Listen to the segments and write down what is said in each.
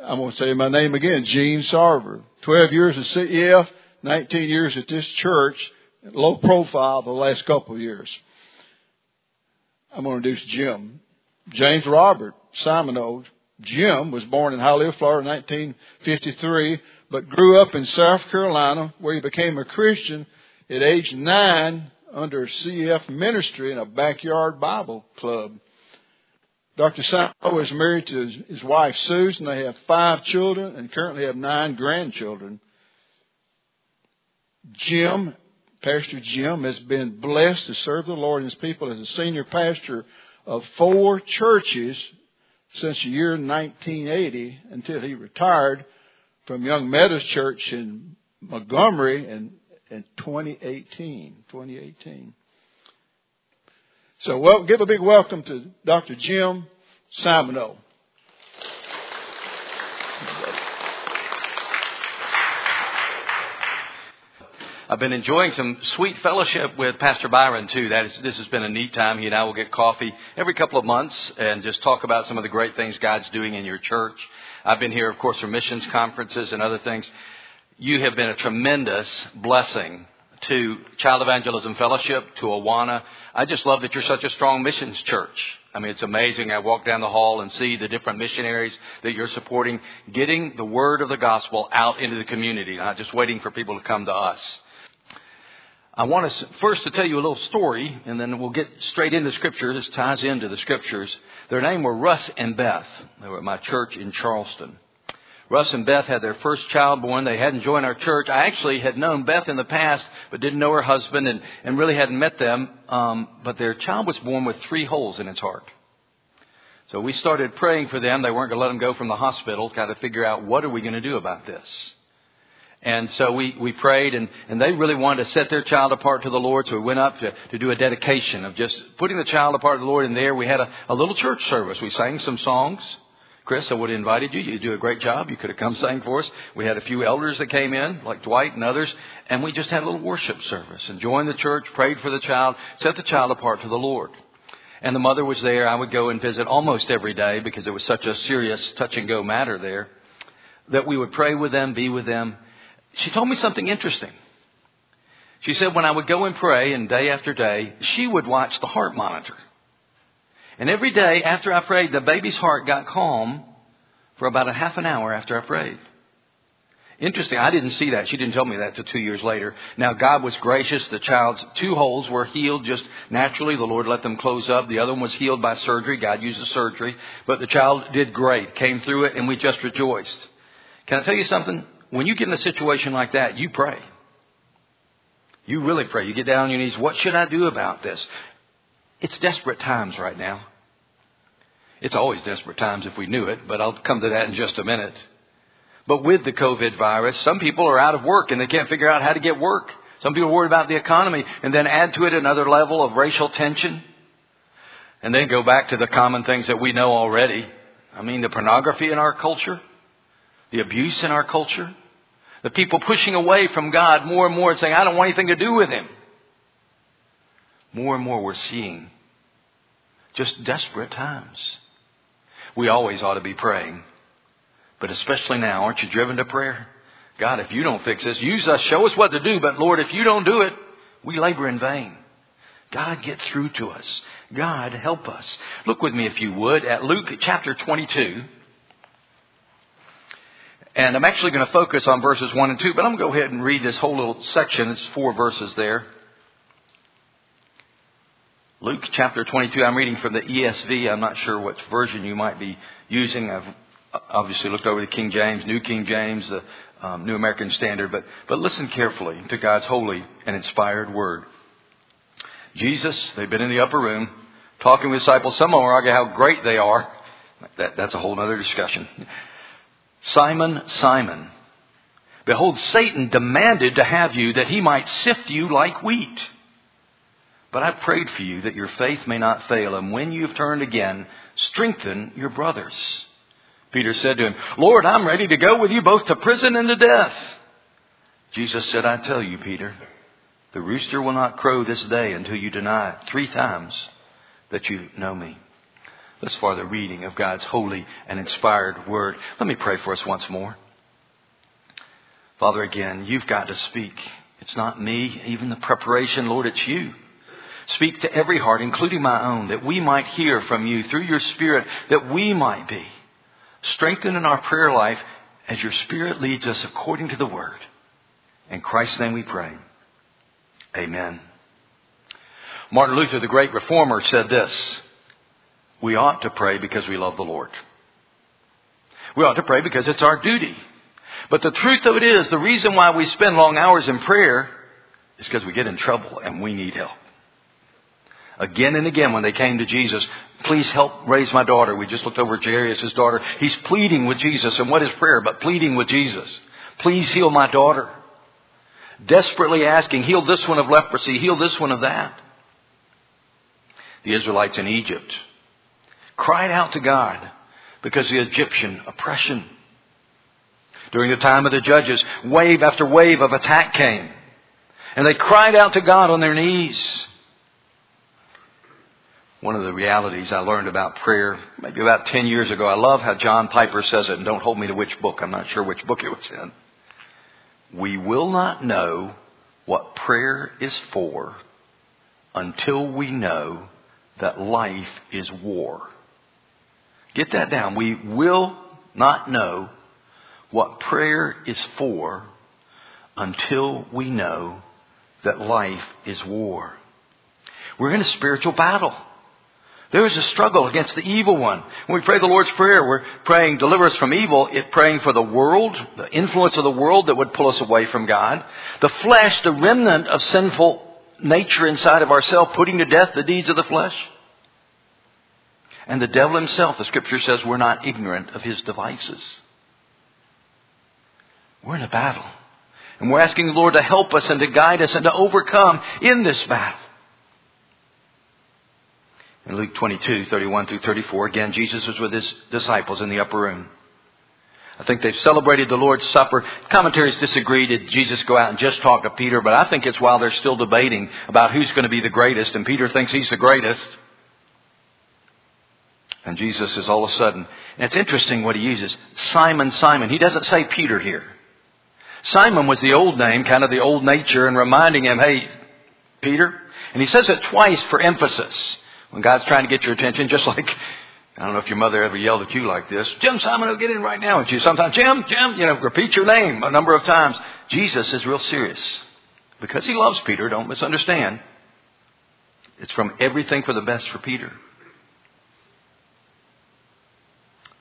I'm going to say my name again, Gene Sarver. 12 years at CEF, 19 years at this church, low profile the last couple of years. I'm going to introduce Jim. James Robert Simon Jim was born in Hialeah, Florida in 1953, but grew up in South Carolina where he became a Christian at age nine under CEF ministry in a backyard Bible club. Dr. Simo is married to his, his wife Susan. They have five children and currently have nine grandchildren. Jim, Pastor Jim, has been blessed to serve the Lord and his people as a senior pastor of four churches since the year 1980 until he retired from Young Meadows Church in Montgomery in, in 2018. 2018. So, well, give a big welcome to Dr. Jim Simoneau. I've been enjoying some sweet fellowship with Pastor Byron too. That is, this has been a neat time. He and I will get coffee every couple of months and just talk about some of the great things God's doing in your church. I've been here, of course, for missions conferences and other things. You have been a tremendous blessing to Child Evangelism Fellowship, to Awana. I just love that you're such a strong missions church. I mean, it's amazing. I walk down the hall and see the different missionaries that you're supporting, getting the word of the gospel out into the community, not just waiting for people to come to us. I want to first to tell you a little story, and then we'll get straight into Scripture. This ties into the Scriptures. Their name were Russ and Beth. They were at my church in Charleston. Russ and Beth had their first child born. They hadn't joined our church. I actually had known Beth in the past, but didn't know her husband and, and really hadn't met them. Um, but their child was born with three holes in its heart. So we started praying for them. They weren't going to let them go from the hospital. Got to figure out what are we going to do about this. And so we, we prayed, and, and they really wanted to set their child apart to the Lord. So we went up to, to do a dedication of just putting the child apart to the Lord. And there we had a, a little church service. We sang some songs. Chris, I would have invited you. You do a great job. You could have come sing for us. We had a few elders that came in, like Dwight and others, and we just had a little worship service and joined the church, prayed for the child, set the child apart to the Lord. And the mother was there. I would go and visit almost every day because it was such a serious touch and go matter there that we would pray with them, be with them. She told me something interesting. She said when I would go and pray and day after day, she would watch the heart monitor. And every day after I prayed, the baby's heart got calm for about a half an hour after I prayed. Interesting. I didn't see that. She didn't tell me that till two years later. Now, God was gracious. The child's two holes were healed just naturally. The Lord let them close up. The other one was healed by surgery. God the surgery. But the child did great, came through it, and we just rejoiced. Can I tell you something? When you get in a situation like that, you pray. You really pray. You get down on your knees. What should I do about this? It's desperate times right now. It's always desperate times if we knew it, but I'll come to that in just a minute. But with the COVID virus, some people are out of work and they can't figure out how to get work. Some people are worried about the economy and then add to it another level of racial tension. And then go back to the common things that we know already. I mean, the pornography in our culture, the abuse in our culture, the people pushing away from God more and more and saying, I don't want anything to do with Him more and more we're seeing just desperate times. We always ought to be praying, but especially now, aren't you driven to prayer? God, if you don't fix this, use us, show us what to do, but Lord, if you don't do it, we labor in vain. God, get through to us. God, help us. Look with me, if you would, at Luke chapter 22. And I'm actually going to focus on verses 1 and 2, but I'm going to go ahead and read this whole little section. It's four verses there. Luke chapter 22, I'm reading from the ESV. I'm not sure which version you might be using. I've obviously looked over the King James, New King James, the um, New American Standard, but, but listen carefully to God's holy and inspired word. Jesus, they've been in the upper room talking with disciples. Some of them argue how great they are. That, that's a whole other discussion. Simon, Simon, behold, Satan demanded to have you that he might sift you like wheat. But I prayed for you that your faith may not fail, and when you have turned again, strengthen your brothers. Peter said to him, Lord, I'm ready to go with you both to prison and to death. Jesus said, I tell you, Peter, the rooster will not crow this day until you deny three times that you know me. Thus far, the reading of God's holy and inspired word. Let me pray for us once more. Father, again, you've got to speak. It's not me, even the preparation, Lord, it's you. Speak to every heart, including my own, that we might hear from you through your Spirit, that we might be strengthened in our prayer life as your Spirit leads us according to the Word. In Christ's name we pray. Amen. Martin Luther, the great reformer, said this We ought to pray because we love the Lord. We ought to pray because it's our duty. But the truth of it is, the reason why we spend long hours in prayer is because we get in trouble and we need help. Again and again when they came to Jesus, please help raise my daughter. We just looked over Jairus' daughter. He's pleading with Jesus. And what is prayer but pleading with Jesus? Please heal my daughter. Desperately asking, heal this one of leprosy, heal this one of that. The Israelites in Egypt cried out to God because of the Egyptian oppression. During the time of the judges, wave after wave of attack came. And they cried out to God on their knees. One of the realities I learned about prayer maybe about 10 years ago, I love how John Piper says it, and don't hold me to which book, I'm not sure which book it was in. We will not know what prayer is for until we know that life is war. Get that down. We will not know what prayer is for until we know that life is war. We're in a spiritual battle. There is a struggle against the evil one. When we pray the Lord's Prayer, we're praying, deliver us from evil, it praying for the world, the influence of the world that would pull us away from God, the flesh, the remnant of sinful nature inside of ourselves, putting to death the deeds of the flesh. And the devil himself, the scripture says, we're not ignorant of his devices. We're in a battle. And we're asking the Lord to help us and to guide us and to overcome in this battle. In Luke 22, 31 through 34, again, Jesus was with his disciples in the upper room. I think they've celebrated the Lord's Supper. Commentaries disagree. Did Jesus go out and just talk to Peter? But I think it's while they're still debating about who's going to be the greatest, and Peter thinks he's the greatest. And Jesus is all of a sudden, and it's interesting what he uses. Simon, Simon. He doesn't say Peter here. Simon was the old name, kind of the old nature, and reminding him, hey, Peter. And he says it twice for emphasis. When God's trying to get your attention, just like, I don't know if your mother ever yelled at you like this, Jim Simon will get in right now. And you sometimes, Jim, Jim, you know, repeat your name a number of times. Jesus is real serious. Because he loves Peter, don't misunderstand. It's from everything for the best for Peter.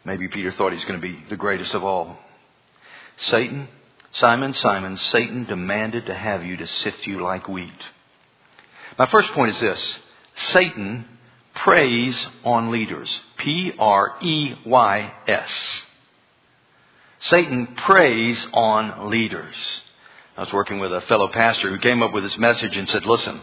Maybe Peter thought he's going to be the greatest of all. Satan, Simon, Simon, Satan demanded to have you to sift you like wheat. My first point is this Satan preys on leaders. P R E Y S. Satan preys on leaders. I was working with a fellow pastor who came up with this message and said, listen,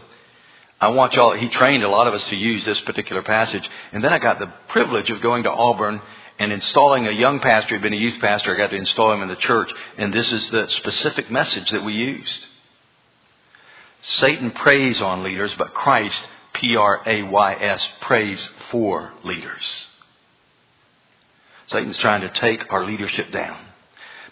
I want y'all, he trained a lot of us to use this particular passage. And then I got the privilege of going to Auburn and installing a young pastor, he'd been a youth pastor, I got to install him in the church. And this is the specific message that we used. Satan preys on leaders, but Christ P R A Y S, prays for leaders. Satan's trying to take our leadership down.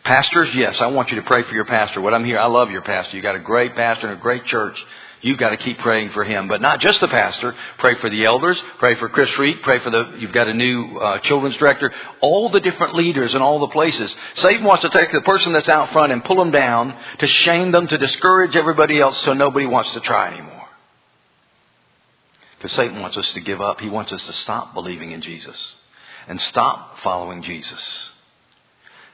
Pastors, yes, I want you to pray for your pastor. What I'm here, I love your pastor. You've got a great pastor and a great church. You've got to keep praying for him, but not just the pastor. Pray for the elders. Pray for Chris Reed. Pray for the. You've got a new uh, children's director. All the different leaders in all the places. Satan wants to take the person that's out front and pull them down to shame them, to discourage everybody else, so nobody wants to try anymore. Because Satan wants us to give up. He wants us to stop believing in Jesus and stop following Jesus.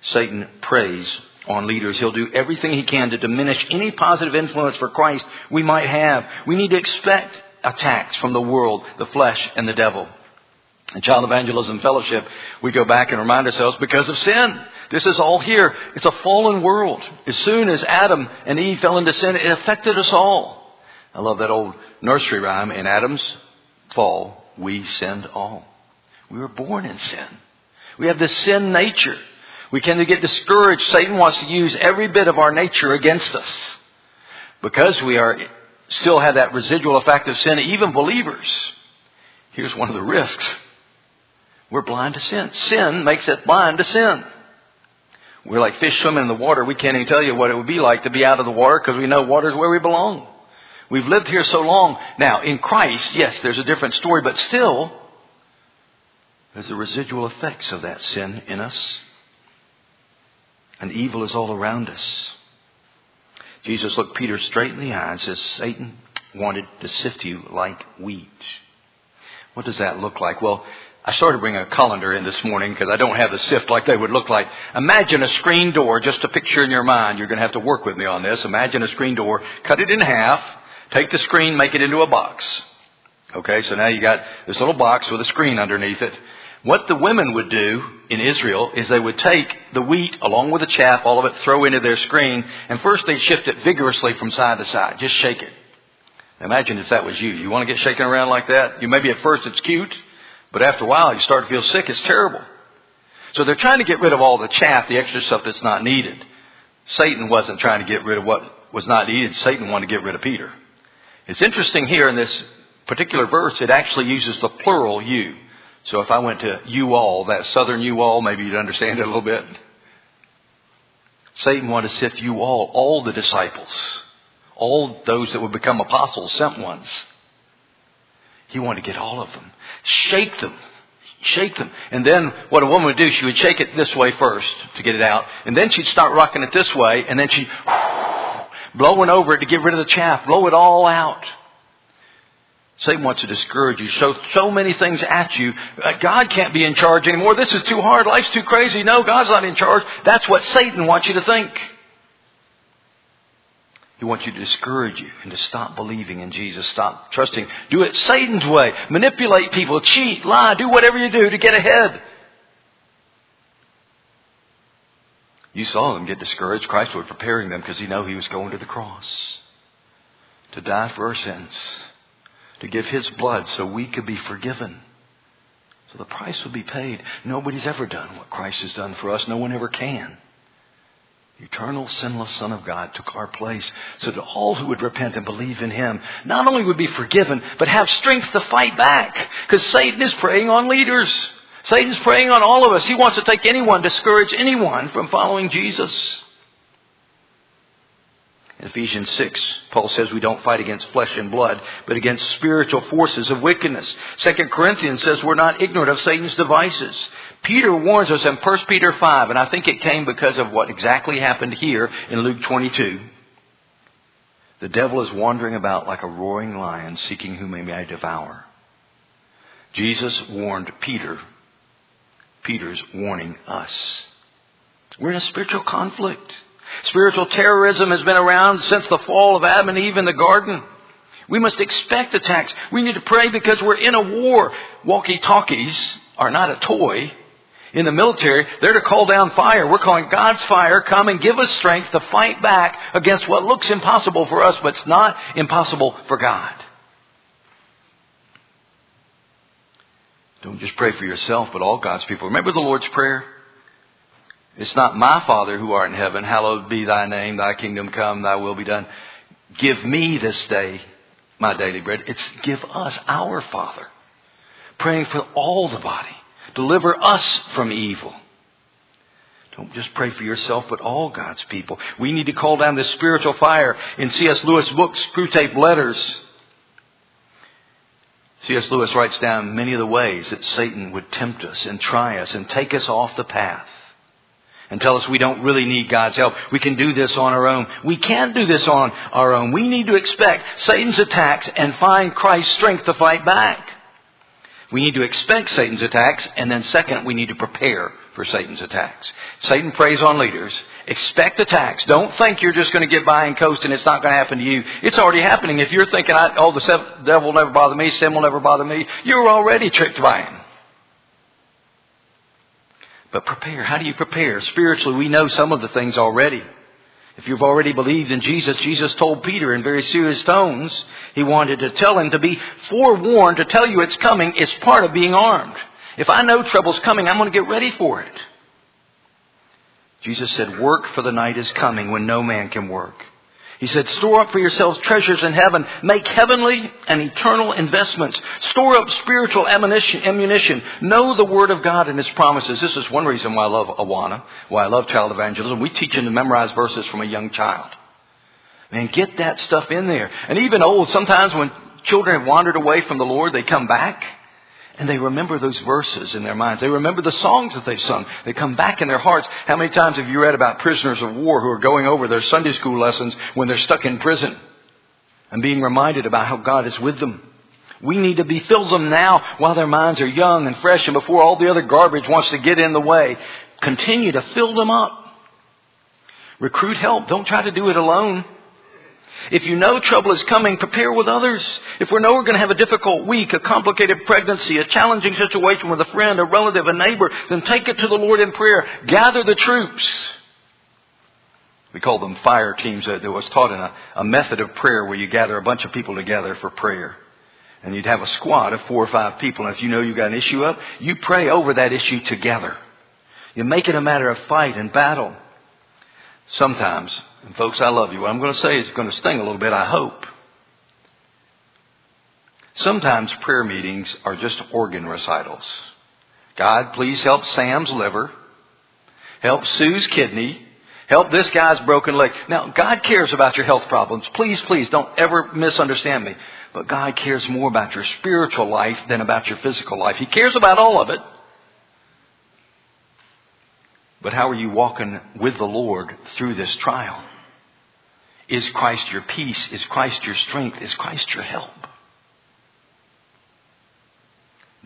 Satan preys on leaders. He'll do everything he can to diminish any positive influence for Christ we might have. We need to expect attacks from the world, the flesh, and the devil. In Child Evangelism Fellowship, we go back and remind ourselves because of sin. This is all here. It's a fallen world. As soon as Adam and Eve fell into sin, it affected us all. I love that old nursery rhyme. In Adam's fall, we sinned all. We were born in sin. We have this sin nature. We tend to get discouraged. Satan wants to use every bit of our nature against us. Because we are, still have that residual effect of sin, even believers. Here's one of the risks. We're blind to sin. Sin makes it blind to sin. We're like fish swimming in the water. We can't even tell you what it would be like to be out of the water because we know water is where we belong. We've lived here so long. Now, in Christ, yes, there's a different story, but still, there's the residual effects of that sin in us. And evil is all around us. Jesus looked Peter straight in the eye and says, Satan wanted to sift you like wheat. What does that look like? Well, I started bringing a colander in this morning because I don't have the sift like they would look like. Imagine a screen door, just a picture in your mind. You're going to have to work with me on this. Imagine a screen door, cut it in half, take the screen, make it into a box. Okay, so now you got this little box with a screen underneath it. What the women would do in Israel is they would take the wheat along with the chaff, all of it, throw into their screen, and first they'd shift it vigorously from side to side. Just shake it. Imagine if that was you. You want to get shaken around like that? You maybe at first it's cute, but after a while you start to feel sick. It's terrible. So they're trying to get rid of all the chaff, the extra stuff that's not needed. Satan wasn't trying to get rid of what was not needed. Satan wanted to get rid of Peter. It's interesting here in this particular verse, it actually uses the plural you. So if I went to you all, that southern you all, maybe you'd understand it a little bit. Satan wanted to sift you all, all the disciples, all those that would become apostles, sent ones. He wanted to get all of them, shake them, shake them. And then what a woman would do, she would shake it this way first to get it out. And then she'd start rocking it this way, and then she'd blowing over it to get rid of the chaff, blow it all out. Satan wants to discourage you, show so many things at you. Uh, God can't be in charge anymore. This is too hard. Life's too crazy. No, God's not in charge. That's what Satan wants you to think. He wants you to discourage you and to stop believing in Jesus, stop trusting. Do it Satan's way. Manipulate people, cheat, lie, do whatever you do to get ahead. You saw them get discouraged. Christ was preparing them because he knew he was going to the cross to die for our sins to give His blood so we could be forgiven. So the price would be paid. Nobody's ever done what Christ has done for us. No one ever can. The eternal, sinless Son of God took our place so that all who would repent and believe in Him not only would be forgiven, but have strength to fight back. Because Satan is preying on leaders. Satan's preying on all of us. He wants to take anyone, discourage anyone from following Jesus. Ephesians 6, Paul says we don't fight against flesh and blood, but against spiritual forces of wickedness. 2 Corinthians says we're not ignorant of Satan's devices. Peter warns us in 1 Peter 5, and I think it came because of what exactly happened here in Luke 22. The devil is wandering about like a roaring lion seeking whom he may devour. Jesus warned Peter. Peter's warning us. We're in a spiritual conflict. Spiritual terrorism has been around since the fall of Adam and Eve in the garden. We must expect attacks. We need to pray because we're in a war. Walkie talkies are not a toy. In the military, they're to call down fire. We're calling God's fire, come and give us strength to fight back against what looks impossible for us, but it's not impossible for God. Don't just pray for yourself, but all God's people. Remember the Lord's Prayer? It's not my Father who art in heaven, hallowed be thy name, thy kingdom come, thy will be done. Give me this day my daily bread. It's give us our Father. Praying for all the body. Deliver us from evil. Don't just pray for yourself, but all God's people. We need to call down this spiritual fire. In C.S. Lewis' book, Screwtape Letters, C.S. Lewis writes down many of the ways that Satan would tempt us and try us and take us off the path and tell us we don't really need God's help. We can do this on our own. We can't do this on our own. We need to expect Satan's attacks and find Christ's strength to fight back. We need to expect Satan's attacks, and then second, we need to prepare for Satan's attacks. Satan preys on leaders. Expect attacks. Don't think you're just going to get by and coast and it's not going to happen to you. It's already happening. If you're thinking, oh, the devil will never bother me, sin will never bother me, you're already tricked by him. But prepare. How do you prepare? Spiritually, we know some of the things already. If you've already believed in Jesus, Jesus told Peter in very serious tones, he wanted to tell him to be forewarned, to tell you it's coming it's part of being armed. If I know trouble's coming, I'm going to get ready for it. Jesus said, work for the night is coming when no man can work. He said, store up for yourselves treasures in heaven. Make heavenly and eternal investments. Store up spiritual ammunition. Know the Word of God and His promises. This is one reason why I love Awana, why I love child evangelism. We teach them to memorize verses from a young child. Man, get that stuff in there. And even old, sometimes when children have wandered away from the Lord, they come back and they remember those verses in their minds. They remember the songs that they've sung. They come back in their hearts. How many times have you read about prisoners of war who are going over their Sunday school lessons when they're stuck in prison and being reminded about how God is with them? We need to be filled them now while their minds are young and fresh and before all the other garbage wants to get in the way. Continue to fill them up. Recruit help. Don't try to do it alone. If you know trouble is coming, prepare with others. If we know we're going to have a difficult week, a complicated pregnancy, a challenging situation with a friend, a relative, a neighbor, then take it to the Lord in prayer. Gather the troops. We call them fire teams. There was taught in a, a method of prayer where you gather a bunch of people together for prayer. And you'd have a squad of four or five people. And if you know you've got an issue up, you pray over that issue together. You make it a matter of fight and battle. Sometimes, and folks, I love you. What I'm going to say is going to sting a little bit, I hope. Sometimes prayer meetings are just organ recitals. God, please help Sam's liver. Help Sue's kidney. Help this guy's broken leg. Now, God cares about your health problems. Please, please don't ever misunderstand me. But God cares more about your spiritual life than about your physical life. He cares about all of it. But how are you walking with the Lord through this trial? Is Christ your peace? Is Christ your strength? Is Christ your help?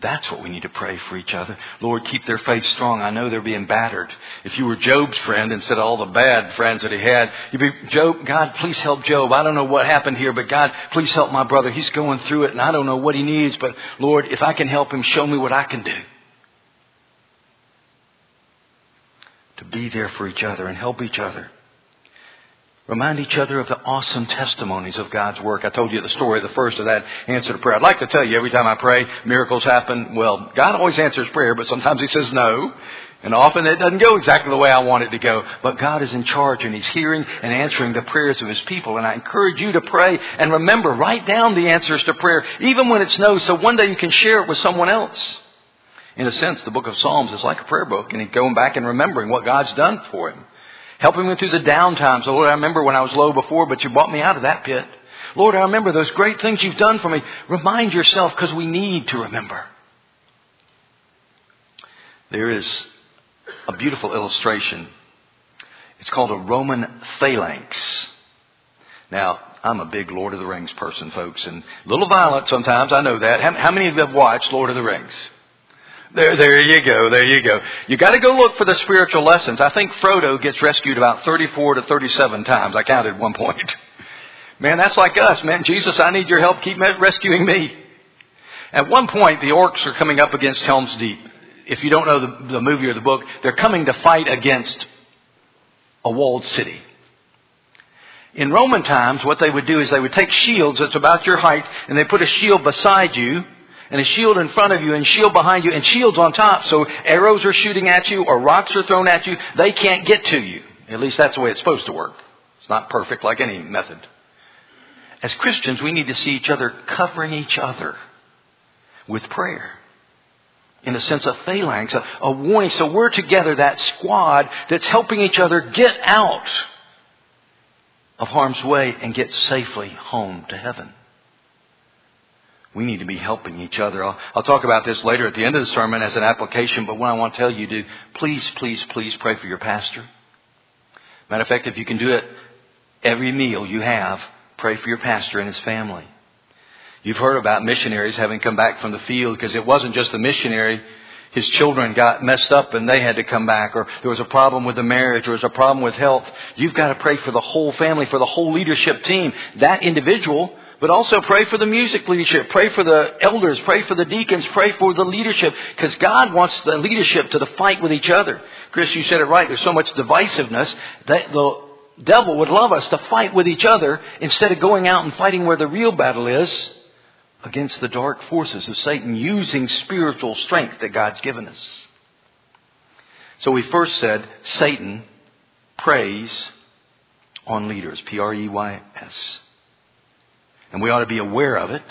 That's what we need to pray for each other. Lord, keep their faith strong. I know they're being battered. If you were Job's friend instead of all the bad friends that he had, you'd be, Job, God, please help Job. I don't know what happened here, but God, please help my brother. He's going through it and I don't know what he needs, but Lord, if I can help him, show me what I can do. To be there for each other and help each other. Remind each other of the awesome testimonies of God's work. I told you the story, the first of that answer to prayer. I'd like to tell you every time I pray, miracles happen. Well, God always answers prayer, but sometimes He says no. And often it doesn't go exactly the way I want it to go. But God is in charge and He's hearing and answering the prayers of His people. And I encourage you to pray and remember, write down the answers to prayer, even when it's no, so one day you can share it with someone else. In a sense, the book of Psalms is like a prayer book and going back and remembering what God's done for him. Helping me through the down times. Lord, I remember when I was low before, but you brought me out of that pit. Lord, I remember those great things you've done for me. Remind yourself because we need to remember. There is a beautiful illustration. It's called a Roman phalanx. Now, I'm a big Lord of the Rings person, folks, and a little violent sometimes. I know that. How, how many of you have watched Lord of the Rings? There, there you go, there you go. You gotta go look for the spiritual lessons. I think Frodo gets rescued about 34 to 37 times. I counted one point. Man, that's like us, man. Jesus, I need your help. Keep rescuing me. At one point, the orcs are coming up against Helm's Deep. If you don't know the, the movie or the book, they're coming to fight against a walled city. In Roman times, what they would do is they would take shields that's about your height, and they put a shield beside you, and a shield in front of you and shield behind you and shields on top. So arrows are shooting at you or rocks are thrown at you. They can't get to you. At least that's the way it's supposed to work. It's not perfect like any method. As Christians, we need to see each other covering each other with prayer. In a sense, a phalanx, a, a warning. So we're together, that squad that's helping each other get out of harm's way and get safely home to heaven. We need to be helping each other. I'll, I'll, talk about this later at the end of the sermon as an application, but what I want to tell you to, please, please, please pray for your pastor. Matter of fact, if you can do it every meal you have, pray for your pastor and his family. You've heard about missionaries having come back from the field because it wasn't just the missionary. His children got messed up and they had to come back, or there was a problem with the marriage, or there was a problem with health. You've got to pray for the whole family, for the whole leadership team. That individual but also pray for the music leadership, pray for the elders, pray for the deacons, pray for the leadership, because God wants the leadership to fight with each other. Chris, you said it right. There's so much divisiveness that the devil would love us to fight with each other instead of going out and fighting where the real battle is against the dark forces of Satan using spiritual strength that God's given us. So we first said Satan preys on leaders. P-R-E-Y-S. And we ought to be aware of it,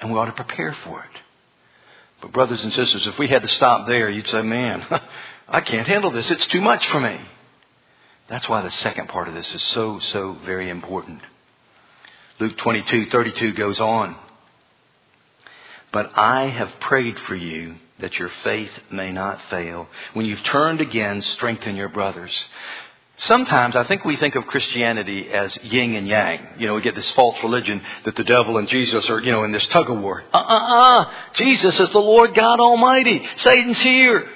and we ought to prepare for it. But brothers and sisters, if we had to stop there, you'd say, man, I can't handle this. It's too much for me. That's why the second part of this is so, so very important. Luke 22, 32 goes on. But I have prayed for you that your faith may not fail. When you've turned again, strengthen your brothers. Sometimes I think we think of Christianity as yin and yang. You know, we get this false religion that the devil and Jesus are, you know, in this tug of war. Uh uh uh. Jesus is the Lord God Almighty. Satan's here.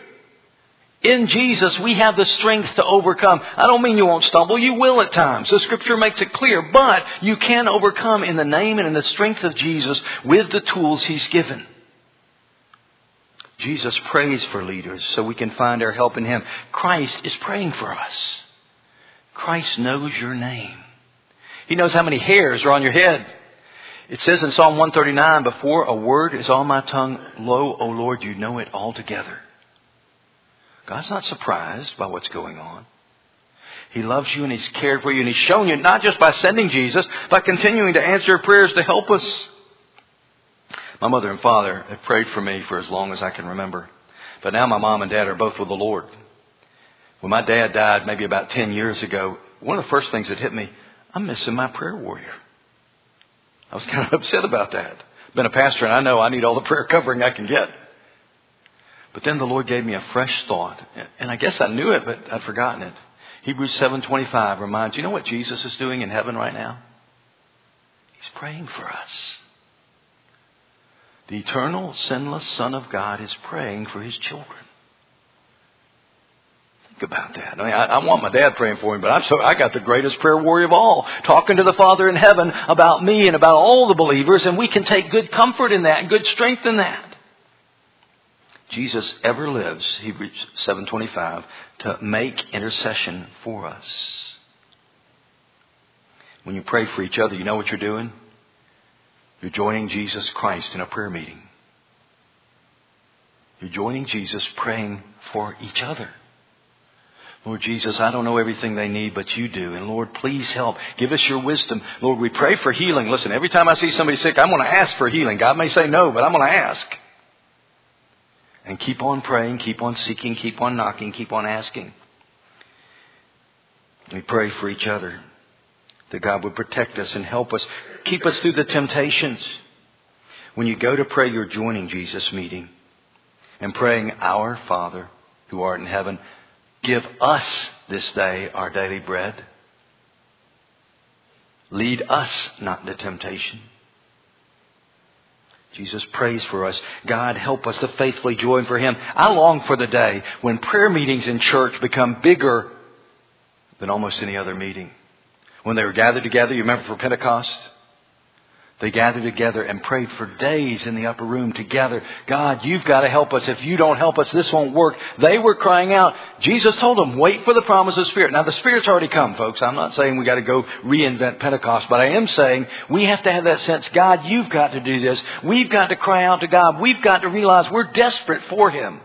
In Jesus, we have the strength to overcome. I don't mean you won't stumble. You will at times. The scripture makes it clear. But you can overcome in the name and in the strength of Jesus with the tools He's given. Jesus prays for leaders so we can find our help in Him. Christ is praying for us. Christ knows your name. He knows how many hairs are on your head. It says in Psalm 139, before a word is on my tongue, lo, O Lord, you know it altogether. God's not surprised by what's going on. He loves you and He's cared for you and He's shown you not just by sending Jesus, but continuing to answer your prayers to help us. My mother and father have prayed for me for as long as I can remember. But now my mom and dad are both with the Lord. When my dad died maybe about 10 years ago, one of the first things that hit me, I'm missing my prayer warrior. I was kind of upset about that. Been a pastor and I know I need all the prayer covering I can get. But then the Lord gave me a fresh thought, and I guess I knew it, but I'd forgotten it. Hebrews 7:25 reminds you know what Jesus is doing in heaven right now? He's praying for us. The eternal, sinless Son of God is praying for his children. Think about that. I mean, I, I, want my dad praying for me, but I'm so I got the greatest prayer warrior of all, talking to the Father in heaven about me and about all the believers, and we can take good comfort in that and good strength in that. Jesus ever lives, Hebrews 7:25, to make intercession for us. When you pray for each other, you know what you're doing? You're joining Jesus Christ in a prayer meeting. You're joining Jesus praying for each other. Lord Jesus, I don't know everything they need, but you do. And Lord, please help. Give us your wisdom. Lord, we pray for healing. Listen, every time I see somebody sick, I'm going to ask for healing. God may say no, but I'm going to ask. And keep on praying, keep on seeking, keep on knocking, keep on asking. We pray for each other that God would protect us and help us, keep us through the temptations. When you go to pray, you're joining Jesus' meeting and praying, Our Father who art in heaven, give us this day our daily bread. Lead us not into temptation Jesus prays for us. God help us to faithfully join for Him. I long for the day when prayer meetings in church become bigger than almost any other meeting. When they were gathered together, you remember for Pentecost? They gathered together and prayed for days in the upper room together. God, you've got to help us. If you don't help us, this won't work. They were crying out. Jesus told them, wait for the promise of the Spirit. Now the Spirit's already come, folks. I'm not saying we got to go reinvent Pentecost, but I am saying we have to have that sense, God, you've got to do this. We've got to cry out to God. We've got to realize we're desperate for Him.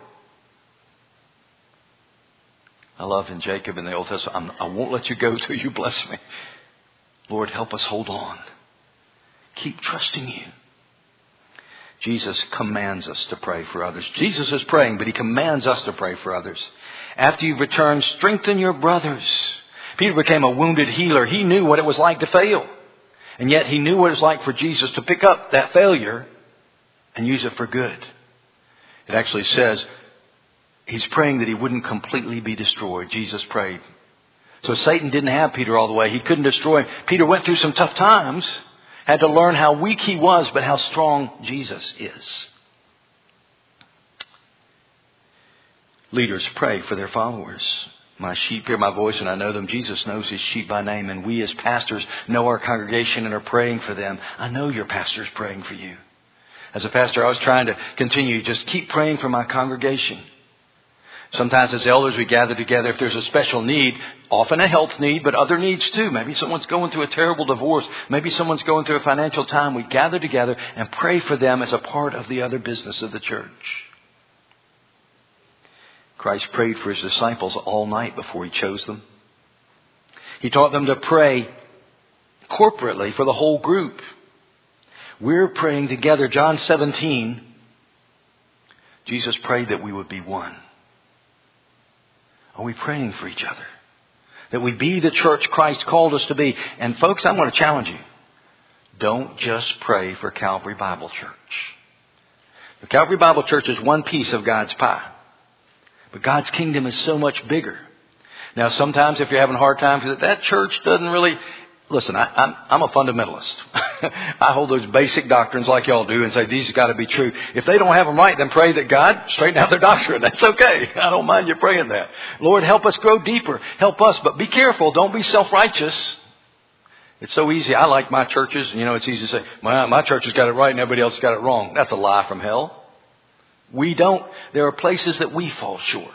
I love in Jacob in the Old Testament, I won't let you go till you bless me. Lord, help us hold on. Keep trusting you. Jesus commands us to pray for others. Jesus is praying, but he commands us to pray for others. After you've returned, strengthen your brothers. Peter became a wounded healer. He knew what it was like to fail. And yet he knew what it was like for Jesus to pick up that failure and use it for good. It actually says he's praying that he wouldn't completely be destroyed. Jesus prayed. So Satan didn't have Peter all the way. He couldn't destroy him. Peter went through some tough times had to learn how weak he was, but how strong Jesus is. Leaders pray for their followers. My sheep hear my voice and I know them. Jesus knows his sheep by name and we as pastors know our congregation and are praying for them. I know your pastor is praying for you. As a pastor, I was trying to continue, just keep praying for my congregation. Sometimes as elders we gather together if there's a special need, often a health need, but other needs too. Maybe someone's going through a terrible divorce. Maybe someone's going through a financial time. We gather together and pray for them as a part of the other business of the church. Christ prayed for his disciples all night before he chose them. He taught them to pray corporately for the whole group. We're praying together. John 17, Jesus prayed that we would be one. Are we praying for each other? That we be the church Christ called us to be. And folks, I'm going to challenge you. Don't just pray for Calvary Bible Church. The Calvary Bible Church is one piece of God's pie. But God's kingdom is so much bigger. Now, sometimes if you're having a hard time because that church doesn't really, listen, I, I'm, I'm a fundamentalist. I hold those basic doctrines like y'all do and say these have got to be true. If they don't have them right, then pray that God straighten out their doctrine. That's okay. I don't mind you praying that. Lord, help us grow deeper. Help us, but be careful. Don't be self-righteous. It's so easy. I like my churches. You know, it's easy to say, my, my church has got it right and everybody else has got it wrong. That's a lie from hell. We don't, there are places that we fall short.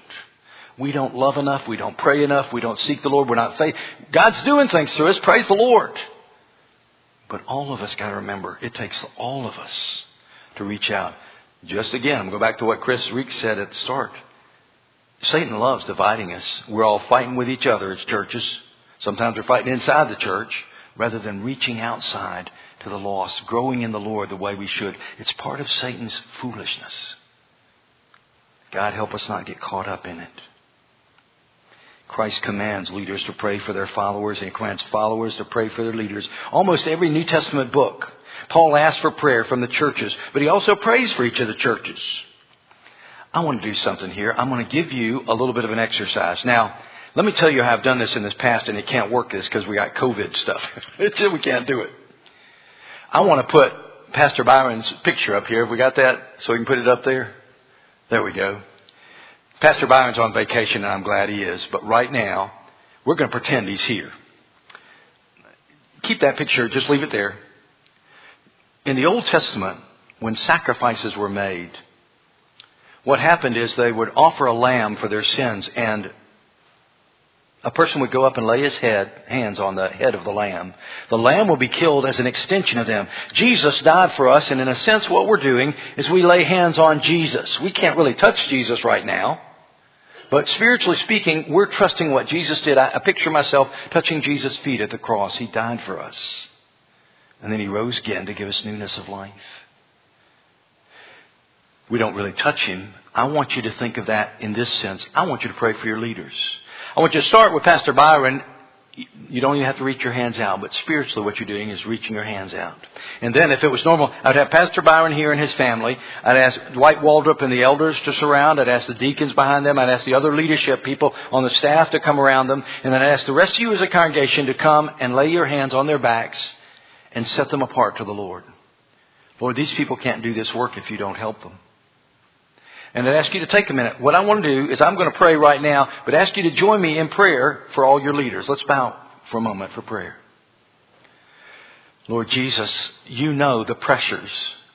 We don't love enough. We don't pray enough. We don't seek the Lord. We're not faith. God's doing things through us. Praise the Lord. But all of us got to remember, it takes all of us to reach out. Just again, I'm going back to what Chris Reek said at the start. Satan loves dividing us. We're all fighting with each other as churches. Sometimes we're fighting inside the church rather than reaching outside to the lost, growing in the Lord the way we should. It's part of Satan's foolishness. God help us not get caught up in it. Christ commands leaders to pray for their followers and he commands followers to pray for their leaders. Almost every New Testament book, Paul asks for prayer from the churches, but he also prays for each of the churches. I want to do something here. I'm going to give you a little bit of an exercise. Now, let me tell you how I've done this in this past, and it can't work this because we got COVID stuff. we can't do it. I want to put Pastor Byron's picture up here. Have we got that? So we can put it up there? There we go. Pastor Byron's on vacation, and I'm glad he is. But right now, we're going to pretend he's here. Keep that picture, just leave it there. In the Old Testament, when sacrifices were made, what happened is they would offer a lamb for their sins, and a person would go up and lay his head, hands on the head of the lamb. The lamb will be killed as an extension of them. Jesus died for us, and in a sense, what we're doing is we lay hands on Jesus. We can't really touch Jesus right now. But spiritually speaking, we're trusting what Jesus did. I, I picture myself touching Jesus' feet at the cross. He died for us. And then he rose again to give us newness of life. We don't really touch him. I want you to think of that in this sense. I want you to pray for your leaders. I want you to start with Pastor Byron. You don't even have to reach your hands out, but spiritually what you're doing is reaching your hands out. And then if it was normal, I'd have Pastor Byron here and his family. I'd ask Dwight Waldrop and the elders to surround. I'd ask the deacons behind them. I'd ask the other leadership people on the staff to come around them. And then I'd ask the rest of you as a congregation to come and lay your hands on their backs and set them apart to the Lord. Lord, these people can't do this work if you don't help them. And I'd ask you to take a minute. What I want to do is I'm going to pray right now, but ask you to join me in prayer for all your leaders. Let's bow for a moment for prayer. Lord Jesus, you know the pressures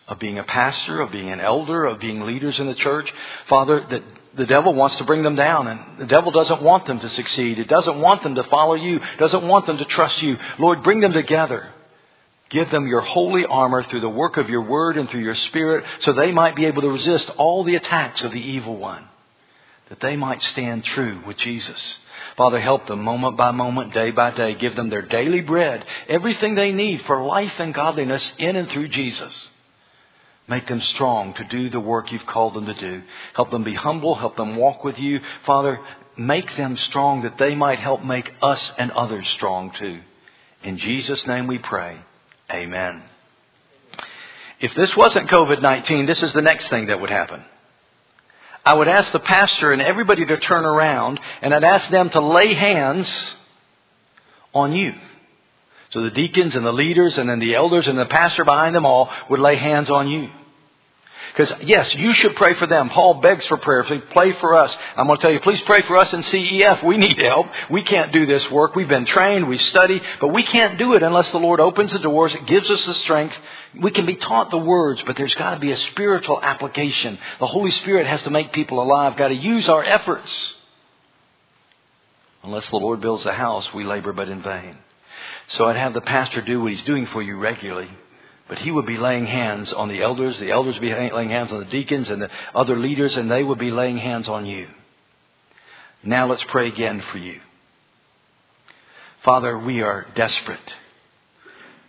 of being a pastor, of being an elder, of being leaders in the church. Father, that the devil wants to bring them down and the devil doesn't want them to succeed. It doesn't want them to follow you, doesn't want them to trust you. Lord, bring them together. Give them your holy armor through the work of your word and through your spirit so they might be able to resist all the attacks of the evil one. That they might stand true with Jesus. Father, help them moment by moment, day by day. Give them their daily bread, everything they need for life and godliness in and through Jesus. Make them strong to do the work you've called them to do. Help them be humble. Help them walk with you. Father, make them strong that they might help make us and others strong too. In Jesus' name we pray. Amen. If this wasn't COVID 19, this is the next thing that would happen. I would ask the pastor and everybody to turn around, and I'd ask them to lay hands on you. So the deacons and the leaders and then the elders and the pastor behind them all would lay hands on you. Because yes, you should pray for them. Paul begs for prayer. Please pray for us. I'm going to tell you, please pray for us in CEF. We need help. We can't do this work. We've been trained, we study, but we can't do it unless the Lord opens the doors. It gives us the strength. We can be taught the words, but there's got to be a spiritual application. The Holy Spirit has to make people alive. Got to use our efforts. Unless the Lord builds a house, we labor but in vain. So I'd have the pastor do what he's doing for you regularly. But he would be laying hands on the elders, the elders would be laying hands on the deacons and the other leaders, and they would be laying hands on you. Now let's pray again for you. Father, we are desperate.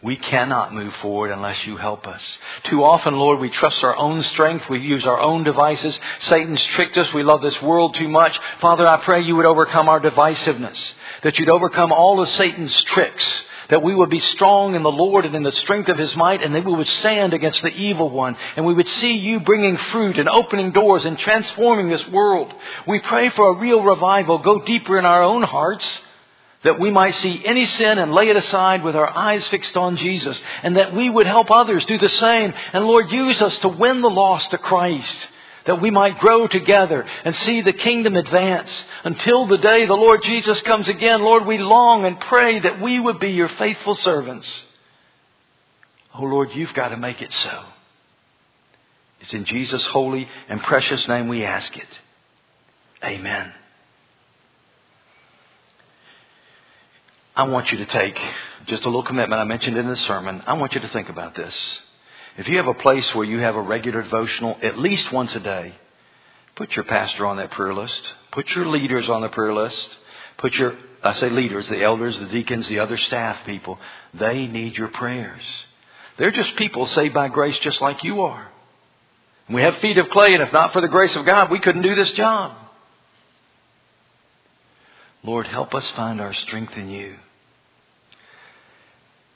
We cannot move forward unless you help us. Too often, Lord, we trust our own strength. We use our own devices. Satan's tricked us. We love this world too much. Father, I pray you would overcome our divisiveness, that you'd overcome all of Satan's tricks, that we would be strong in the Lord and in the strength of his might, and that we would stand against the evil one, and we would see you bringing fruit and opening doors and transforming this world. We pray for a real revival. Go deeper in our own hearts that we might see any sin and lay it aside with our eyes fixed on Jesus, and that we would help others do the same. And Lord, use us to win the lost to Christ, that we might grow together and see the kingdom advance until the day the Lord Jesus comes again. Lord, we long and pray that we would be your faithful servants. Oh Lord, you've got to make it so. It's in Jesus' holy and precious name we ask it. Amen. I want you to take just a little commitment. I mentioned in the sermon. I want you to think about this. If you have a place where you have a regular devotional at least once a day, put your pastor on that prayer list. Put your leaders on the prayer list. Put your, I say leaders, the elders, the deacons, the other staff people. They need your prayers. They're just people saved by grace just like you are. We have feet of clay, and if not for the grace of God, we couldn't do this job. Lord, help us find our strength in you.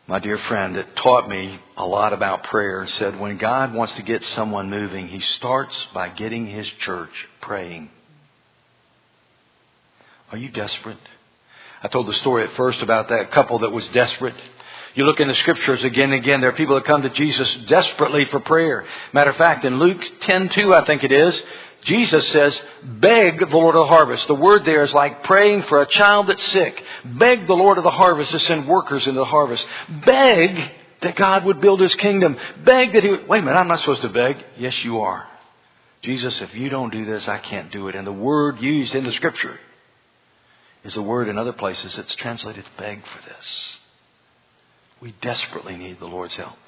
My dear friend that taught me a lot about prayer said when God wants to get someone moving, He starts by getting His church praying. Are you desperate? I told the story at first about that couple that was desperate. You look in the scriptures again and again, there are people that come to Jesus desperately for prayer. Matter of fact, in Luke 10:2, I think it is, Jesus says, beg the Lord of the harvest. The word there is like praying for a child that's sick. Beg the Lord of the harvest to send workers into the harvest. Beg that God would build his kingdom. Beg that he would, wait a minute, I'm not supposed to beg. Yes, you are. Jesus, if you don't do this, I can't do it. And the word used in the scripture is the word in other places that's translated beg for this. We desperately need the Lord's help.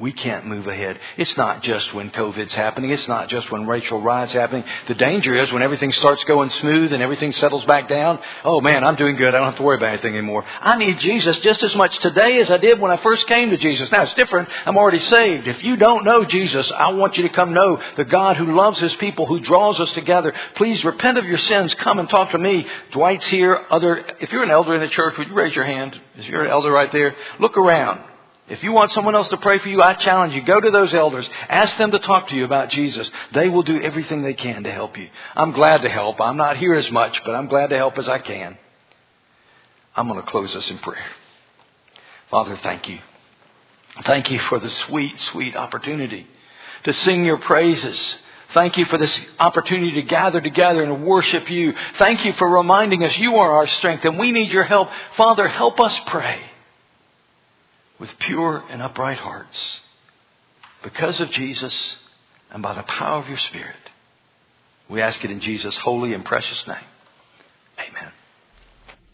We can't move ahead. It's not just when COVID's happening. It's not just when racial riots happening. The danger is when everything starts going smooth and everything settles back down. Oh man, I'm doing good. I don't have to worry about anything anymore. I need Jesus just as much today as I did when I first came to Jesus. Now it's different. I'm already saved. If you don't know Jesus, I want you to come know the God who loves His people, who draws us together. Please repent of your sins. Come and talk to me. Dwight's here. Other, if you're an elder in the church, would you raise your hand? If you're an elder right there, look around. If you want someone else to pray for you, I challenge you. Go to those elders. Ask them to talk to you about Jesus. They will do everything they can to help you. I'm glad to help. I'm not here as much, but I'm glad to help as I can. I'm going to close us in prayer. Father, thank you. Thank you for the sweet, sweet opportunity to sing your praises. Thank you for this opportunity to gather together and worship you. Thank you for reminding us you are our strength and we need your help. Father, help us pray with pure and upright hearts because of Jesus and by the power of your Spirit. We ask it in Jesus' holy and precious name. Amen.